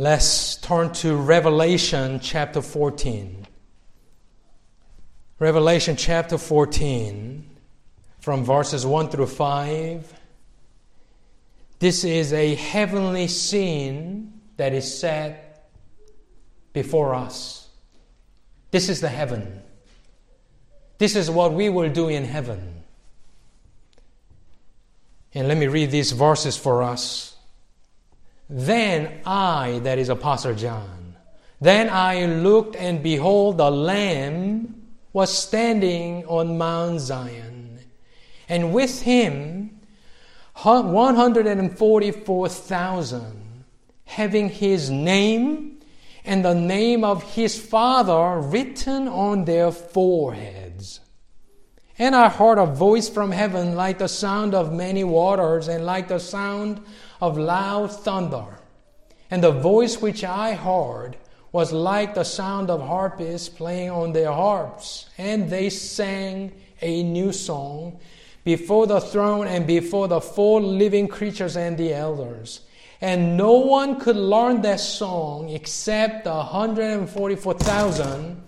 Let's turn to Revelation chapter 14. Revelation chapter 14, from verses 1 through 5. This is a heavenly scene that is set before us. This is the heaven. This is what we will do in heaven. And let me read these verses for us. Then I, that is Apostle John, then I looked and behold, the Lamb was standing on Mount Zion, and with him 144,000, having his name and the name of his Father written on their foreheads. And I heard a voice from heaven like the sound of many waters and like the sound of loud thunder. And the voice which I heard was like the sound of harpists playing on their harps. And they sang a new song before the throne and before the four living creatures and the elders. And no one could learn that song except the 144,000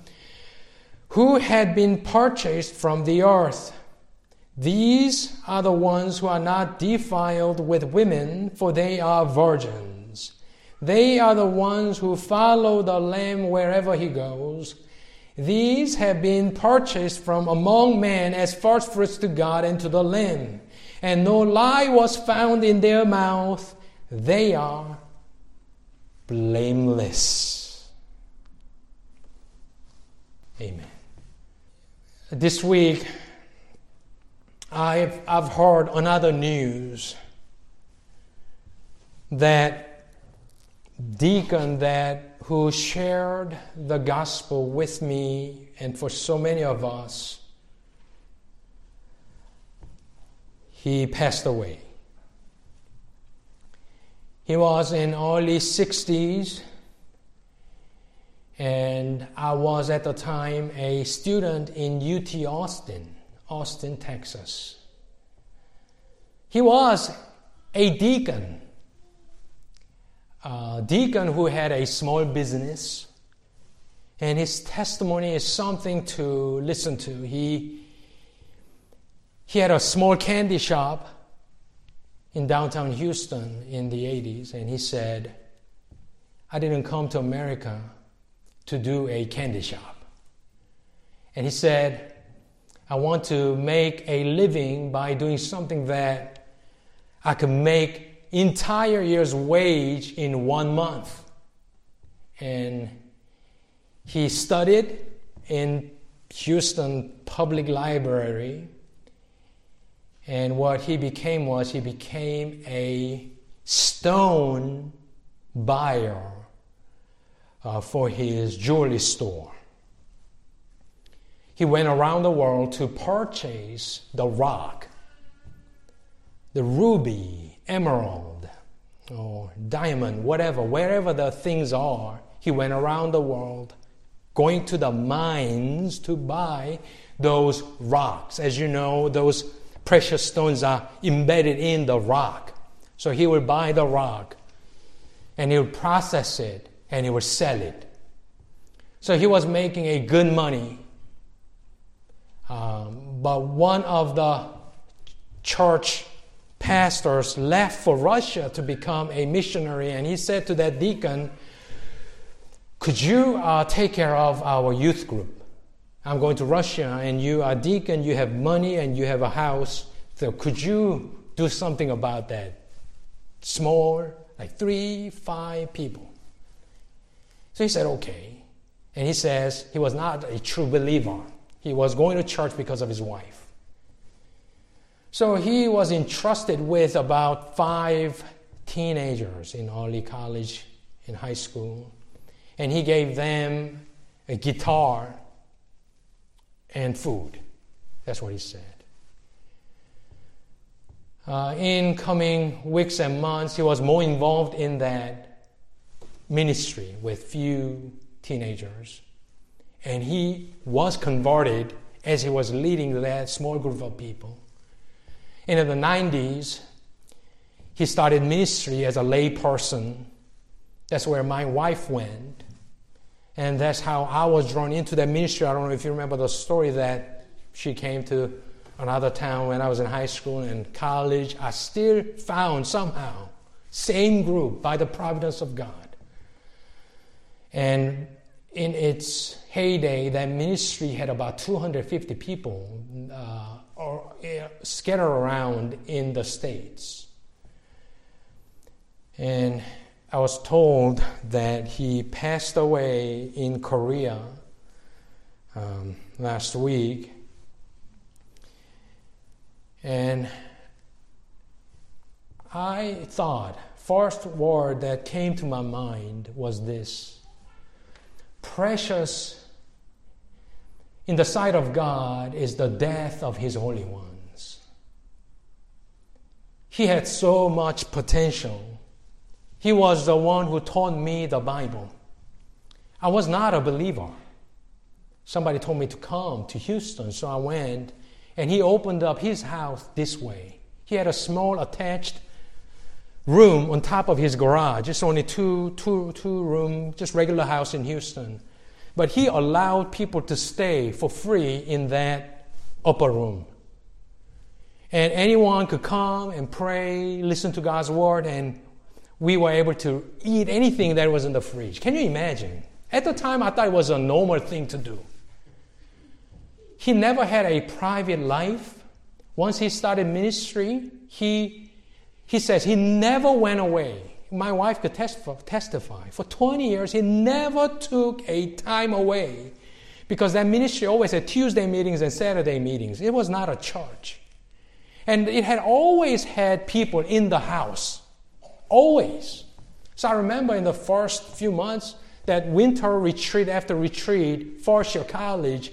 who had been purchased from the earth. These are the ones who are not defiled with women, for they are virgins. They are the ones who follow the Lamb wherever he goes. These have been purchased from among men as first fruits to God and to the Lamb. And no lie was found in their mouth. They are blameless. Amen. This week, I've, I've heard another news that deacon that who shared the gospel with me and for so many of us he passed away. He was in early 60s and i was at the time a student in ut austin Austin, Texas. He was a deacon, a deacon who had a small business, and his testimony is something to listen to. He, he had a small candy shop in downtown Houston in the 80s, and he said, I didn't come to America to do a candy shop. And he said, I want to make a living by doing something that I can make entire year's wage in one month. And he studied in Houston Public Library. And what he became was he became a stone buyer uh, for his jewelry store. He went around the world to purchase the rock, the ruby, emerald, or diamond, whatever, wherever the things are. He went around the world going to the mines to buy those rocks. As you know, those precious stones are embedded in the rock. So he would buy the rock and he would process it and he would sell it. So he was making a good money um, but one of the church pastors left for Russia to become a missionary, and he said to that deacon, Could you uh, take care of our youth group? I'm going to Russia, and you are deacon, you have money, and you have a house. So could you do something about that? Small, like three, five people. So he said, Okay. And he says he was not a true believer. He was going to church because of his wife. So he was entrusted with about five teenagers in early college, in high school, and he gave them a guitar and food. That's what he said. Uh, in coming weeks and months, he was more involved in that ministry with few teenagers. And he was converted as he was leading that small group of people. And in the 90s, he started ministry as a lay person. That's where my wife went. And that's how I was drawn into that ministry. I don't know if you remember the story that she came to another town when I was in high school and college. I still found somehow same group by the providence of God. And in its heyday, that ministry had about 250 people uh, or, uh, scattered around in the States. And I was told that he passed away in Korea um, last week. And I thought, first word that came to my mind was this precious in the sight of God is the death of his holy ones. He had so much potential. He was the one who taught me the Bible. I was not a believer. Somebody told me to come to Houston, so I went, and he opened up his house this way. He had a small attached room on top of his garage. It's only two, two, two room, just regular house in Houston. But he allowed people to stay for free in that upper room. And anyone could come and pray, listen to God's word, and we were able to eat anything that was in the fridge. Can you imagine? At the time, I thought it was a normal thing to do. He never had a private life. Once he started ministry, he he says he never went away. My wife could testify. For 20 years, he never took a time away because that ministry always had Tuesday meetings and Saturday meetings. It was not a church. And it had always had people in the house. Always. So I remember in the first few months, that winter retreat after retreat, first year college,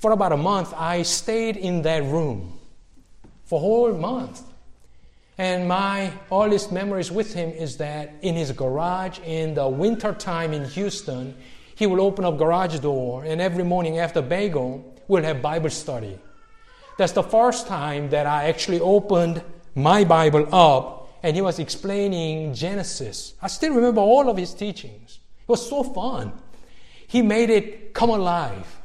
for about a month, I stayed in that room for a whole month. And my earliest memories with him is that in his garage in the winter time in Houston, he will open up garage door, and every morning after bagel, we'll have Bible study. That's the first time that I actually opened my Bible up, and he was explaining Genesis. I still remember all of his teachings. It was so fun. He made it come alive.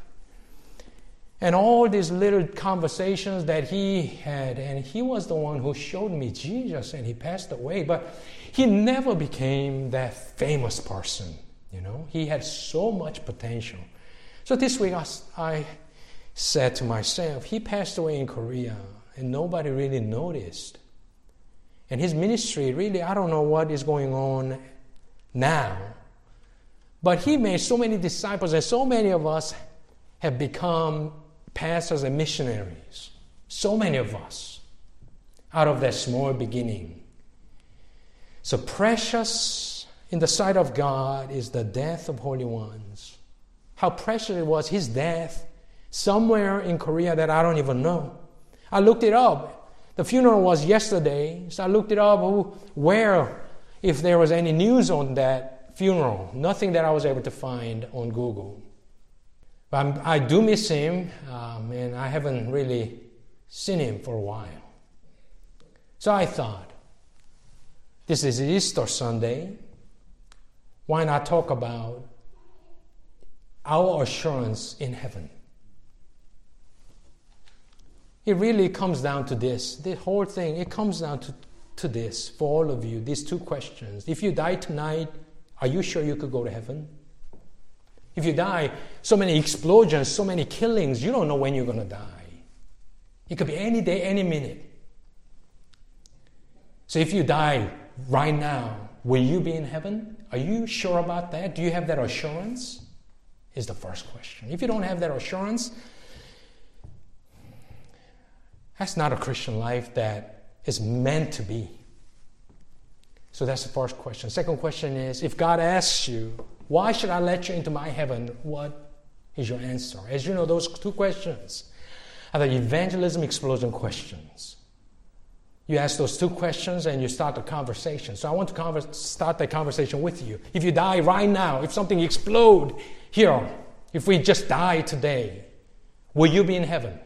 And all these little conversations that he had, and he was the one who showed me Jesus, and he passed away, but he never became that famous person. You know, he had so much potential. So this week I, I said to myself, he passed away in Korea, and nobody really noticed. And his ministry, really, I don't know what is going on now. But he made so many disciples, and so many of us have become pastors and missionaries, so many of us, out of that small beginning. So precious in the sight of God is the death of holy ones. How precious it was, his death, somewhere in Korea that I don't even know. I looked it up. The funeral was yesterday, so I looked it up where, if there was any news on that funeral. Nothing that I was able to find on Google. But i do miss him, um, and I haven't really seen him for a while. So I thought, this is Easter Sunday. Why not talk about our assurance in heaven? It really comes down to this. The whole thing, it comes down to, to this for all of you, these two questions. If you die tonight, are you sure you could go to heaven? If you die, so many explosions, so many killings, you don't know when you're going to die. It could be any day, any minute. So if you die right now, will you be in heaven? Are you sure about that? Do you have that assurance? Is the first question. If you don't have that assurance, that's not a Christian life that is meant to be. So that's the first question. Second question is if God asks you, why should I let you into my heaven? What is your answer? As you know, those two questions are the evangelism explosion questions. You ask those two questions and you start the conversation. So I want to start the conversation with you. If you die right now, if something explode here, if we just die today, will you be in heaven?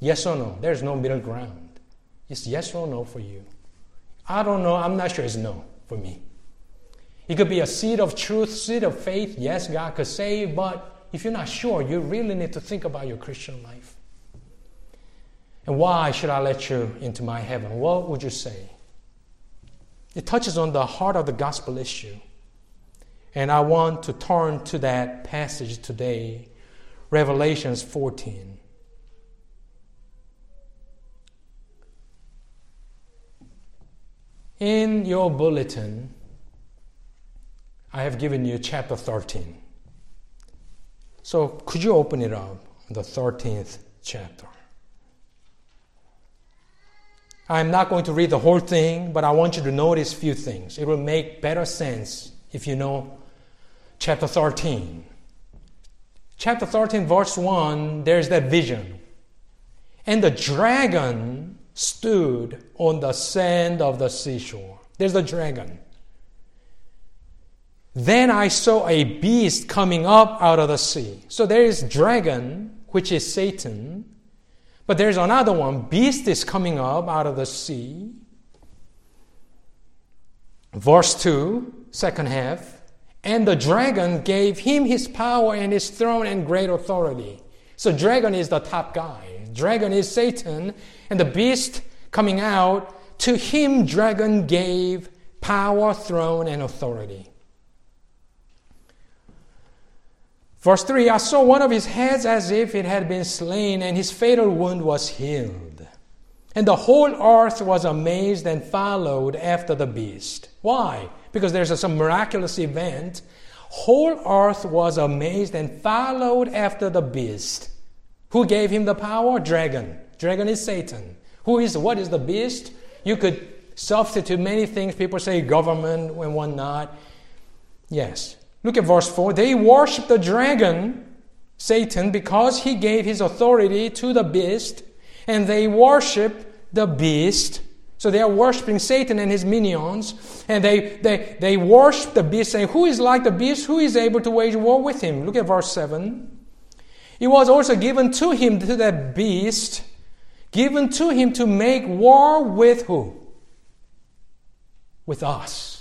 Yes or no? There's no middle ground. It's yes or no for you. I don't know. I'm not sure it's no for me. It could be a seed of truth, seed of faith. Yes, God could save, but if you're not sure, you really need to think about your Christian life. And why should I let you into my heaven? What would you say? It touches on the heart of the gospel issue. And I want to turn to that passage today, Revelations 14. In your bulletin, I have given you chapter 13. So could you open it up, the 13th chapter? I'm not going to read the whole thing, but I want you to notice a few things. It will make better sense if you know chapter 13. Chapter 13, verse 1, there's that vision. And the dragon stood on the sand of the seashore. There's the dragon. Then I saw a beast coming up out of the sea. So there is dragon, which is Satan, but there's another one. Beast is coming up out of the sea. Verse 2, second half. And the dragon gave him his power and his throne and great authority. So dragon is the top guy. Dragon is Satan. And the beast coming out, to him dragon gave power, throne, and authority. Verse 3 I saw one of his heads as if it had been slain, and his fatal wound was healed. And the whole earth was amazed and followed after the beast. Why? Because there's a, some miraculous event. Whole earth was amazed and followed after the beast. Who gave him the power? Dragon. Dragon is Satan. Who is what is the beast? You could substitute many things. People say government when one not. Yes. Look at verse 4. They worship the dragon, Satan, because he gave his authority to the beast, and they worship the beast. So they are worshiping Satan and his minions, and they, they, they worship the beast, saying, Who is like the beast? Who is able to wage war with him? Look at verse 7. It was also given to him, to that beast, given to him to make war with who? With us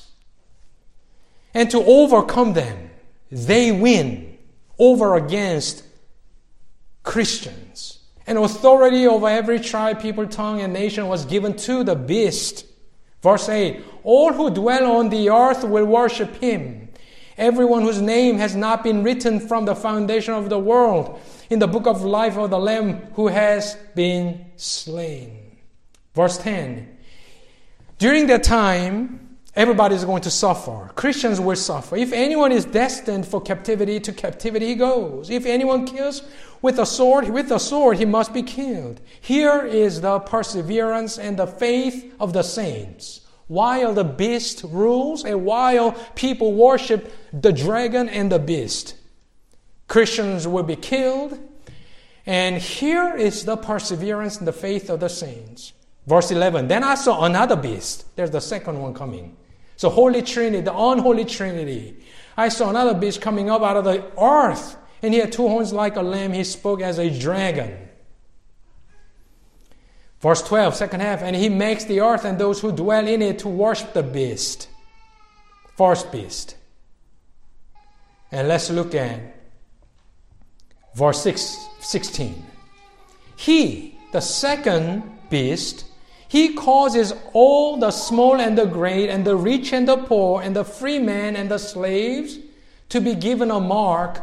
and to overcome them. They win over against Christians. And authority over every tribe, people, tongue, and nation was given to the beast. Verse 8 All who dwell on the earth will worship him. Everyone whose name has not been written from the foundation of the world in the book of life of the Lamb who has been slain. Verse 10 During that time, Everybody is going to suffer. Christians will suffer. If anyone is destined for captivity, to captivity he goes. If anyone kills with a sword, with a sword he must be killed. Here is the perseverance and the faith of the saints. While the beast rules and while people worship the dragon and the beast, Christians will be killed. And here is the perseverance and the faith of the saints. Verse 11 Then I saw another beast. There's the second one coming so Holy Trinity, the unholy Trinity. I saw another beast coming up out of the earth, and he had two horns like a lamb. He spoke as a dragon. Verse 12, second half, and he makes the earth and those who dwell in it to worship the beast. First beast. And let's look at verse 6, 16. He, the second beast, he causes all the small and the great, and the rich and the poor, and the free men and the slaves to be given a mark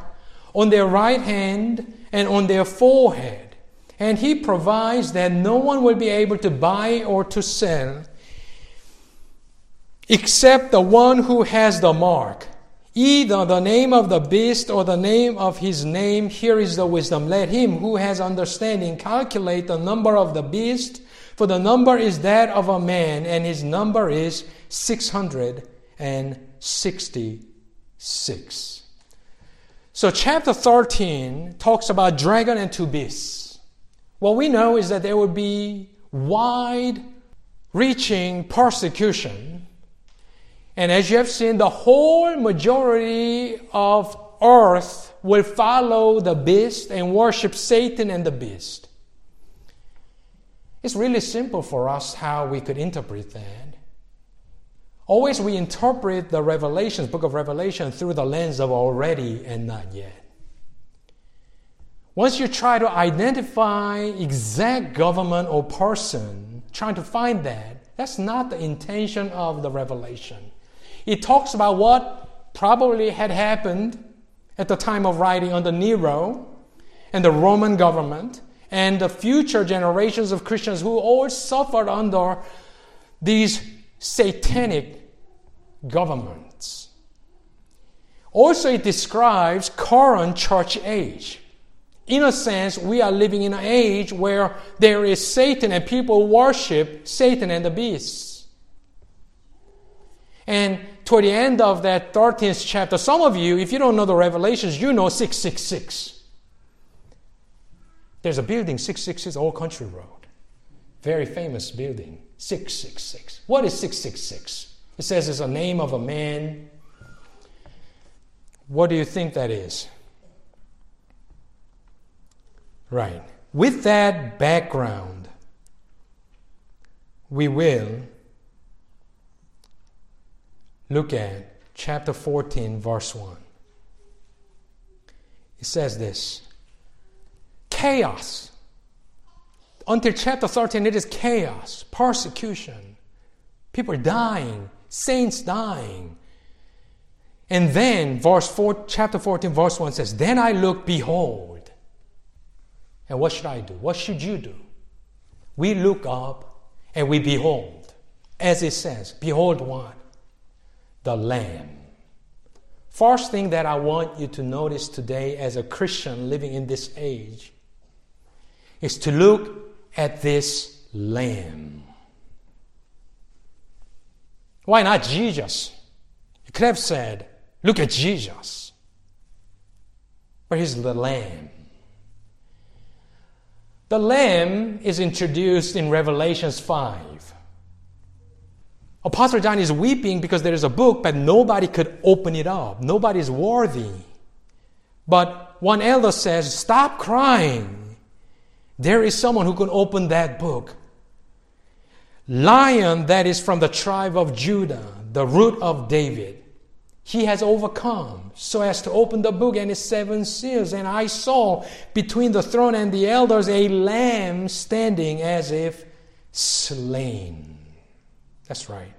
on their right hand and on their forehead. And he provides that no one will be able to buy or to sell except the one who has the mark. Either the name of the beast or the name of his name. Here is the wisdom. Let him who has understanding calculate the number of the beast for the number is that of a man, and his number is 666. So, chapter 13 talks about dragon and two beasts. What we know is that there will be wide reaching persecution. And as you have seen, the whole majority of earth will follow the beast and worship Satan and the beast. It's really simple for us how we could interpret that. Always we interpret the Revelations, book of Revelation, through the lens of already and not yet. Once you try to identify exact government or person, trying to find that, that's not the intention of the revelation. It talks about what probably had happened at the time of writing under Nero and the Roman government and the future generations of Christians who all suffered under these satanic governments. Also, it describes current church age. In a sense, we are living in an age where there is Satan and people worship Satan and the beasts. And toward the end of that 13th chapter, some of you, if you don't know the Revelations, you know 666. There's a building, 666 Old Country Road. Very famous building, 666. What is 666? It says it's a name of a man. What do you think that is? Right. With that background, we will look at chapter 14, verse 1. It says this chaos. Until chapter 13, it is chaos, persecution, people dying, saints dying. And then, verse 4, chapter 14, verse 1 says, Then I looked, behold, and what should I do? What should you do? We look up and we behold, as it says, behold what? The Lamb. First thing that I want you to notice today as a Christian living in this age is to look at this Lamb. Why not Jesus? You could have said, Look at Jesus. But he's the Lamb. The lamb is introduced in Revelations 5. Oh, Apostle John is weeping because there is a book, but nobody could open it up. Nobody is worthy. But one elder says, Stop crying. There is someone who can open that book. Lion that is from the tribe of Judah, the root of David he has overcome so as to open the book and its seven seals. And I saw between the throne and the elders a lamb standing as if slain. That's right.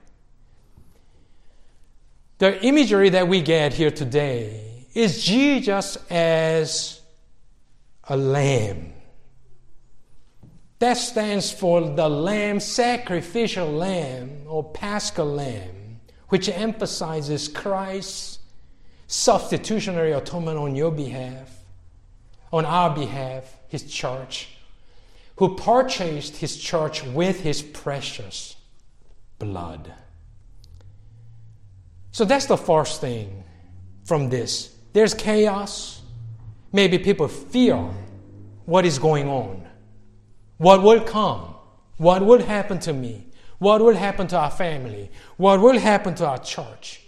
The imagery that we get here today is Jesus as a lamb. That stands for the lamb, sacrificial lamb, or paschal lamb which emphasizes Christ's substitutionary atonement on your behalf, on our behalf, his church, who purchased his church with his precious blood. So that's the first thing from this. There's chaos. Maybe people fear what is going on, what will come, what will happen to me. What will happen to our family? What will happen to our church?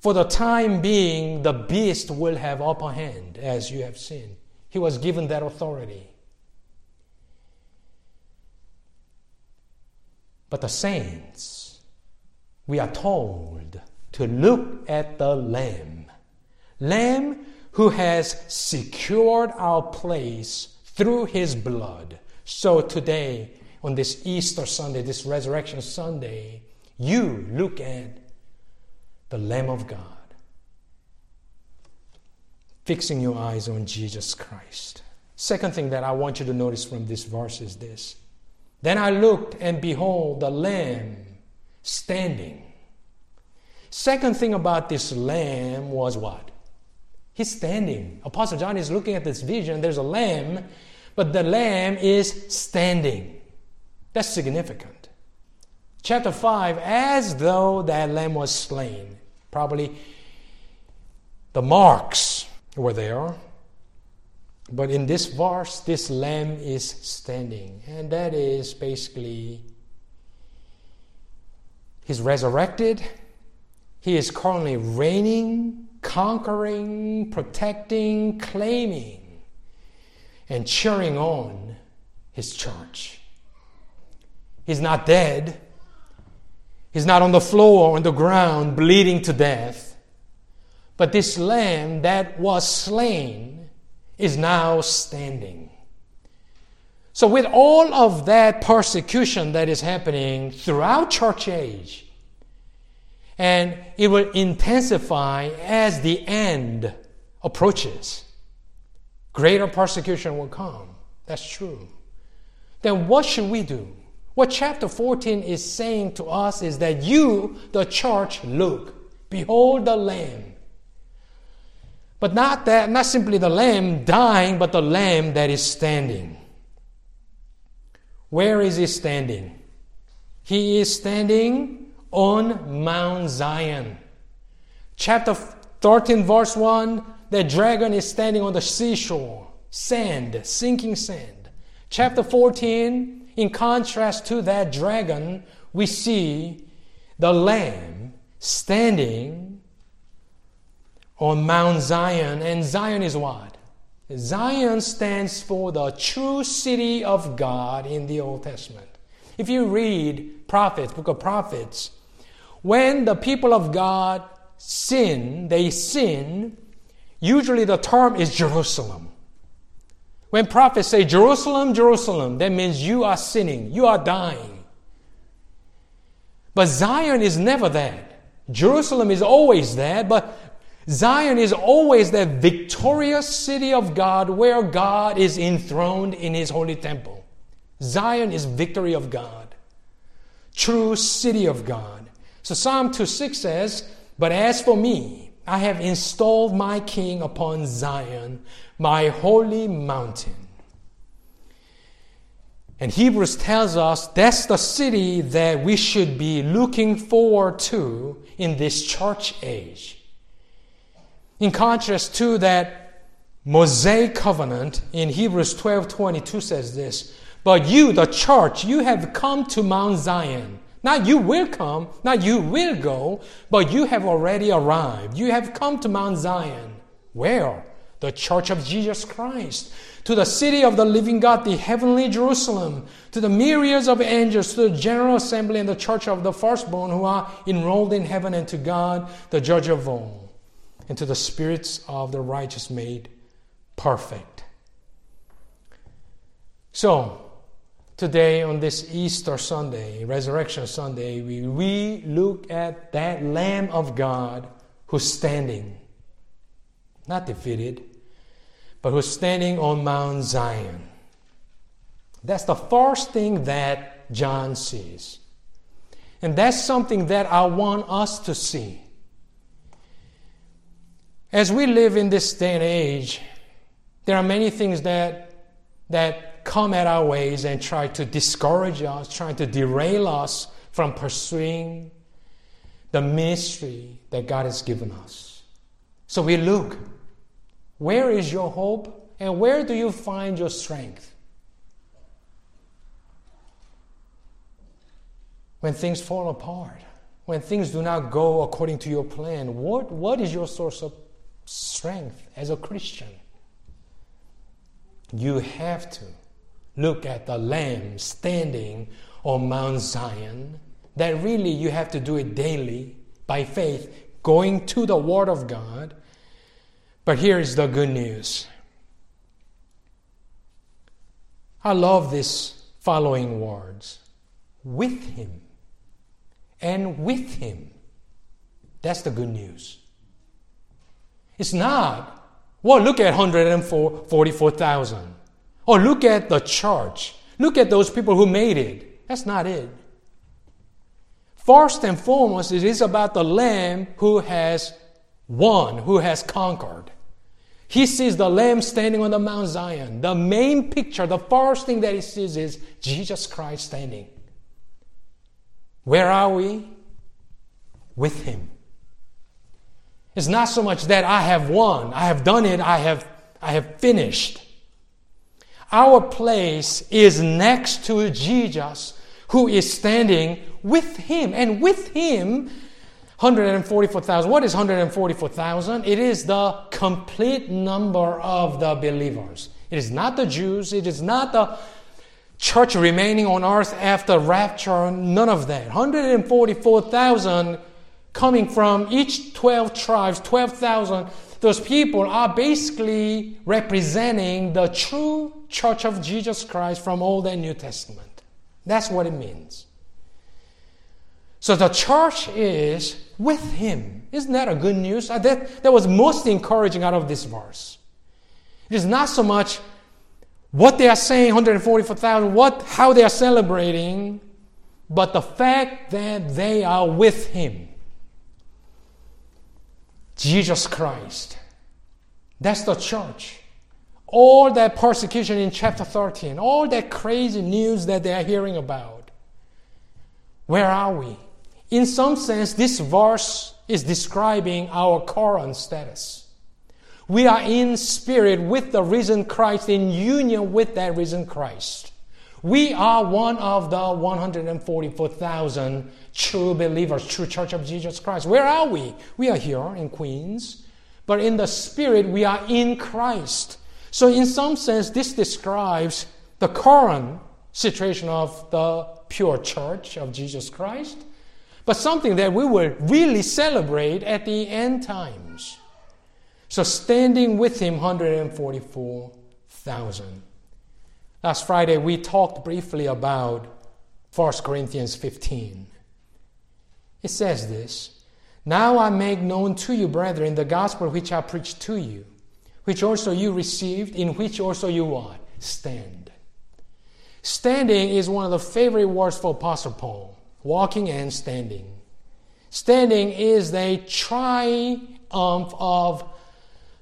For the time being, the beast will have upper hand, as you have seen. He was given that authority. But the saints, we are told to look at the Lamb. Lamb who has secured our place through his blood. So today, on this Easter Sunday, this Resurrection Sunday, you look at the Lamb of God, fixing your eyes on Jesus Christ. Second thing that I want you to notice from this verse is this. Then I looked, and behold, the Lamb standing. Second thing about this Lamb was what? He's standing. Apostle John is looking at this vision. There's a lamb, but the lamb is standing. That's significant. Chapter 5, as though that lamb was slain. Probably the marks were there. But in this verse, this lamb is standing. And that is basically he's resurrected. He is currently reigning, conquering, protecting, claiming, and cheering on his church. He's not dead. He's not on the floor, on the ground, bleeding to death. But this lamb that was slain is now standing. So, with all of that persecution that is happening throughout church age, and it will intensify as the end approaches, greater persecution will come. That's true. Then what should we do? What chapter 14 is saying to us is that you, the church, look, behold the Lamb. But not that, not simply the Lamb dying, but the Lamb that is standing. Where is he standing? He is standing on Mount Zion. Chapter 13, verse 1 the dragon is standing on the seashore, sand, sinking sand. Chapter 14, in contrast to that dragon, we see the lamb standing on Mount Zion. And Zion is what? Zion stands for the true city of God in the Old Testament. If you read prophets, book of prophets, when the people of God sin, they sin, usually the term is Jerusalem. When prophets say Jerusalem, Jerusalem, that means you are sinning, you are dying. But Zion is never that. Jerusalem is always that, but Zion is always the victorious city of God where God is enthroned in his holy temple. Zion is victory of God, true city of God. So Psalm 2 6 says, But as for me, I have installed my king upon Zion, my holy mountain. And Hebrews tells us that's the city that we should be looking forward to in this church age. In contrast to that Mosaic covenant in Hebrews 12 22 says this, But you, the church, you have come to Mount Zion. Not you will come, not you will go, but you have already arrived. You have come to Mount Zion. Where? The church of Jesus Christ. To the city of the living God, the heavenly Jerusalem. To the myriads of angels, to the general assembly and the church of the firstborn who are enrolled in heaven, and to God, the judge of all and to the spirits of the righteous made perfect. So, today on this Easter Sunday, Resurrection Sunday, we, we look at that Lamb of God who's standing, not defeated, but who's standing on Mount Zion. That's the first thing that John sees. And that's something that I want us to see. As we live in this day and age, there are many things that, that come at our ways and try to discourage us, try to derail us from pursuing the ministry that God has given us. So we look where is your hope and where do you find your strength? When things fall apart, when things do not go according to your plan, what, what is your source of strength as a Christian. You have to look at the Lamb standing on Mount Zion, that really you have to do it daily by faith, going to the Word of God. But here is the good news. I love these following words with Him and with Him. That's the good news. It's not. Well, look at 144,000. Or look at the church. Look at those people who made it. That's not it. First and foremost, it is about the Lamb who has won, who has conquered. He sees the Lamb standing on the Mount Zion. The main picture, the first thing that he sees is Jesus Christ standing. Where are we? With Him. It's not so much that I have won, I have done it, I have, I have finished. Our place is next to Jesus, who is standing with him. And with him, 144,000. What is 144,000? It is the complete number of the believers. It is not the Jews, it is not the church remaining on earth after rapture, none of that. 144,000 coming from each 12 tribes, 12,000. Those people are basically representing the true church of Jesus Christ from Old and New Testament. That's what it means. So the church is with him. Isn't that a good news? Uh, that, that was most encouraging out of this verse. It is not so much what they are saying, 144,000, what, how they are celebrating, but the fact that they are with him. Jesus Christ. That's the church. All that persecution in chapter 13, all that crazy news that they are hearing about. Where are we? In some sense, this verse is describing our current status. We are in spirit with the risen Christ, in union with that risen Christ. We are one of the 144,000 true believers, true church of Jesus Christ. Where are we? We are here in Queens, but in the spirit, we are in Christ. So, in some sense, this describes the current situation of the pure church of Jesus Christ but something that we will really celebrate at the end times. So, standing with him, 144,000. Last Friday, we talked briefly about 1 Corinthians 15. It says this Now I make known to you, brethren, the gospel which I preached to you, which also you received, in which also you what? Stand. Standing is one of the favorite words for Apostle Paul walking and standing. Standing is the triumph of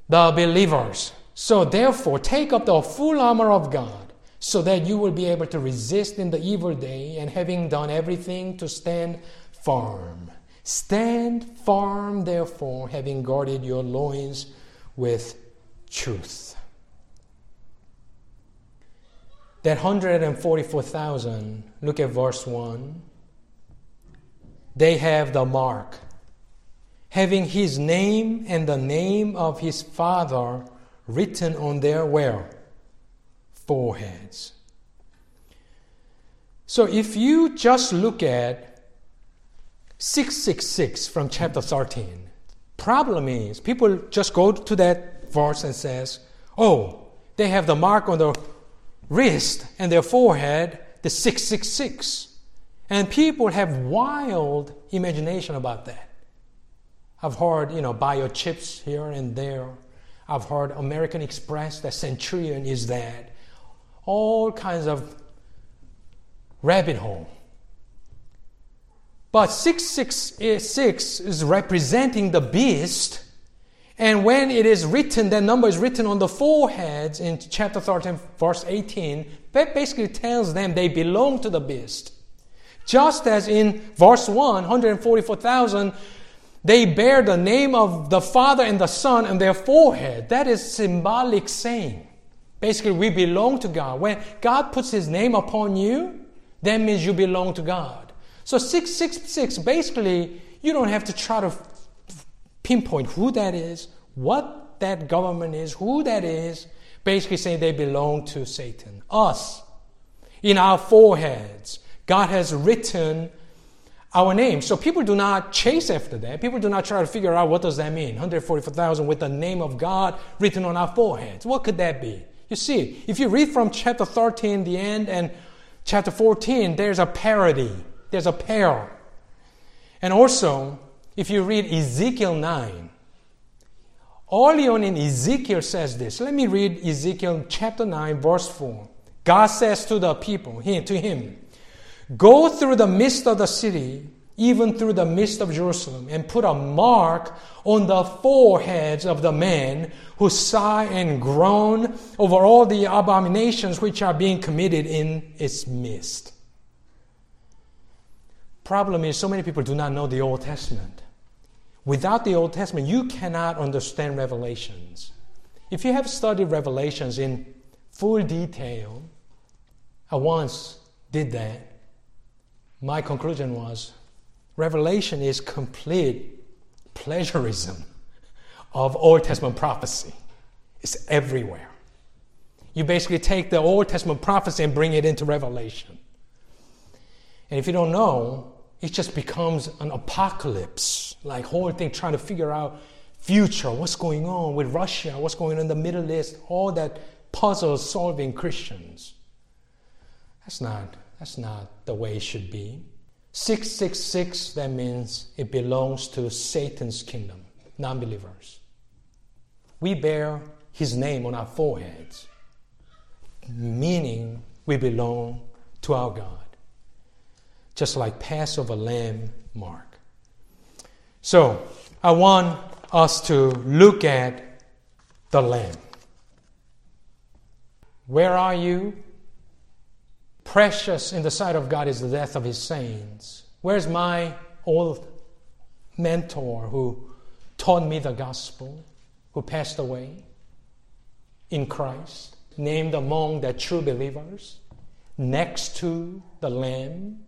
the believers. So therefore, take up the full armor of God so that you will be able to resist in the evil day and having done everything to stand firm. Stand firm, therefore, having guarded your loins with truth. That 144,000, look at verse 1 they have the mark, having his name and the name of his father written on their where? Foreheads. So if you just look at 666 from chapter 13, problem is people just go to that verse and says, "Oh, they have the mark on their wrist and their forehead, the 666." And people have wild imagination about that. I've heard, you know, biochips here and there. I've heard American Express, the Centurion is that. All kinds of rabbit hole. But 666 is representing the beast. And when it is written, that number is written on the foreheads in chapter 13, verse 18, that basically tells them they belong to the beast. Just as in verse 1, 144,000, they bear the name of the Father and the Son on their forehead. That is symbolic saying. Basically, we belong to God. When God puts His name upon you, that means you belong to God. So 666, basically, you don't have to try to pinpoint who that is, what that government is, who that is. Basically, saying they belong to Satan. Us. In our foreheads. God has written our name. So people do not chase after that. People do not try to figure out what does that mean. 144,000 with the name of God written on our foreheads. What could that be? You see, if you read from chapter 13, the end, and chapter 14, there's a parody. There's a pair. And also, if you read Ezekiel 9, early on in Ezekiel says this. Let me read Ezekiel chapter 9, verse 4. God says to the people, to him, Go through the midst of the city, even through the midst of Jerusalem, and put a mark on the foreheads of the men who sigh and groan over all the abominations which are being committed in its midst. Problem is, so many people do not know the Old Testament. Without the Old Testament, you cannot understand Revelations. If you have studied Revelations in full detail, I once did that my conclusion was Revelation is complete plagiarism of Old Testament prophecy. It's everywhere. You basically take the Old Testament prophecy and bring it into Revelation. And if you don't know, it just becomes an apocalypse, like whole thing trying to figure out future, what's going on with Russia, what's going on in the Middle East, all that puzzle solving Christians. That's not, that's not the way it should be. 666, that means it belongs to Satan's kingdom, non believers. We bear his name on our foreheads, meaning we belong to our God just like Passover lamb mark. So, I want us to look at the lamb. Where are you? Precious in the sight of God is the death of his saints. Where's my old mentor who taught me the gospel, who passed away in Christ, named among the true believers, next to the Lamb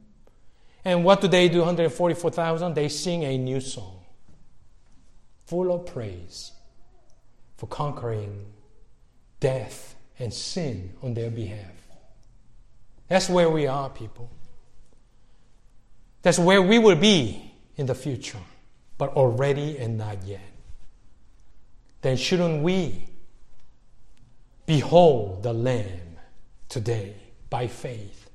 and what do they do, 144,000? They sing a new song full of praise for conquering death and sin on their behalf. That's where we are, people. That's where we will be in the future, but already and not yet. Then shouldn't we behold the Lamb today by faith?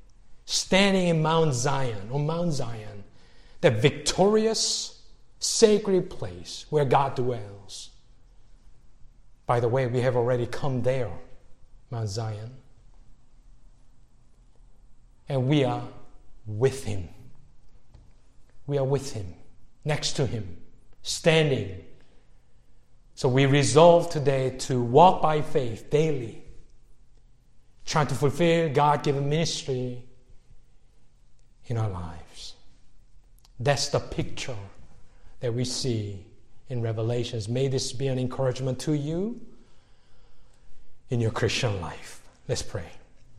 Standing in Mount Zion, on Mount Zion, the victorious, sacred place where God dwells. By the way, we have already come there, Mount Zion. And we are with Him. We are with Him, next to Him, standing. So we resolve today to walk by faith daily, trying to fulfill God given ministry in our lives. That's the picture that we see in Revelations. May this be an encouragement to you in your Christian life. Let's pray.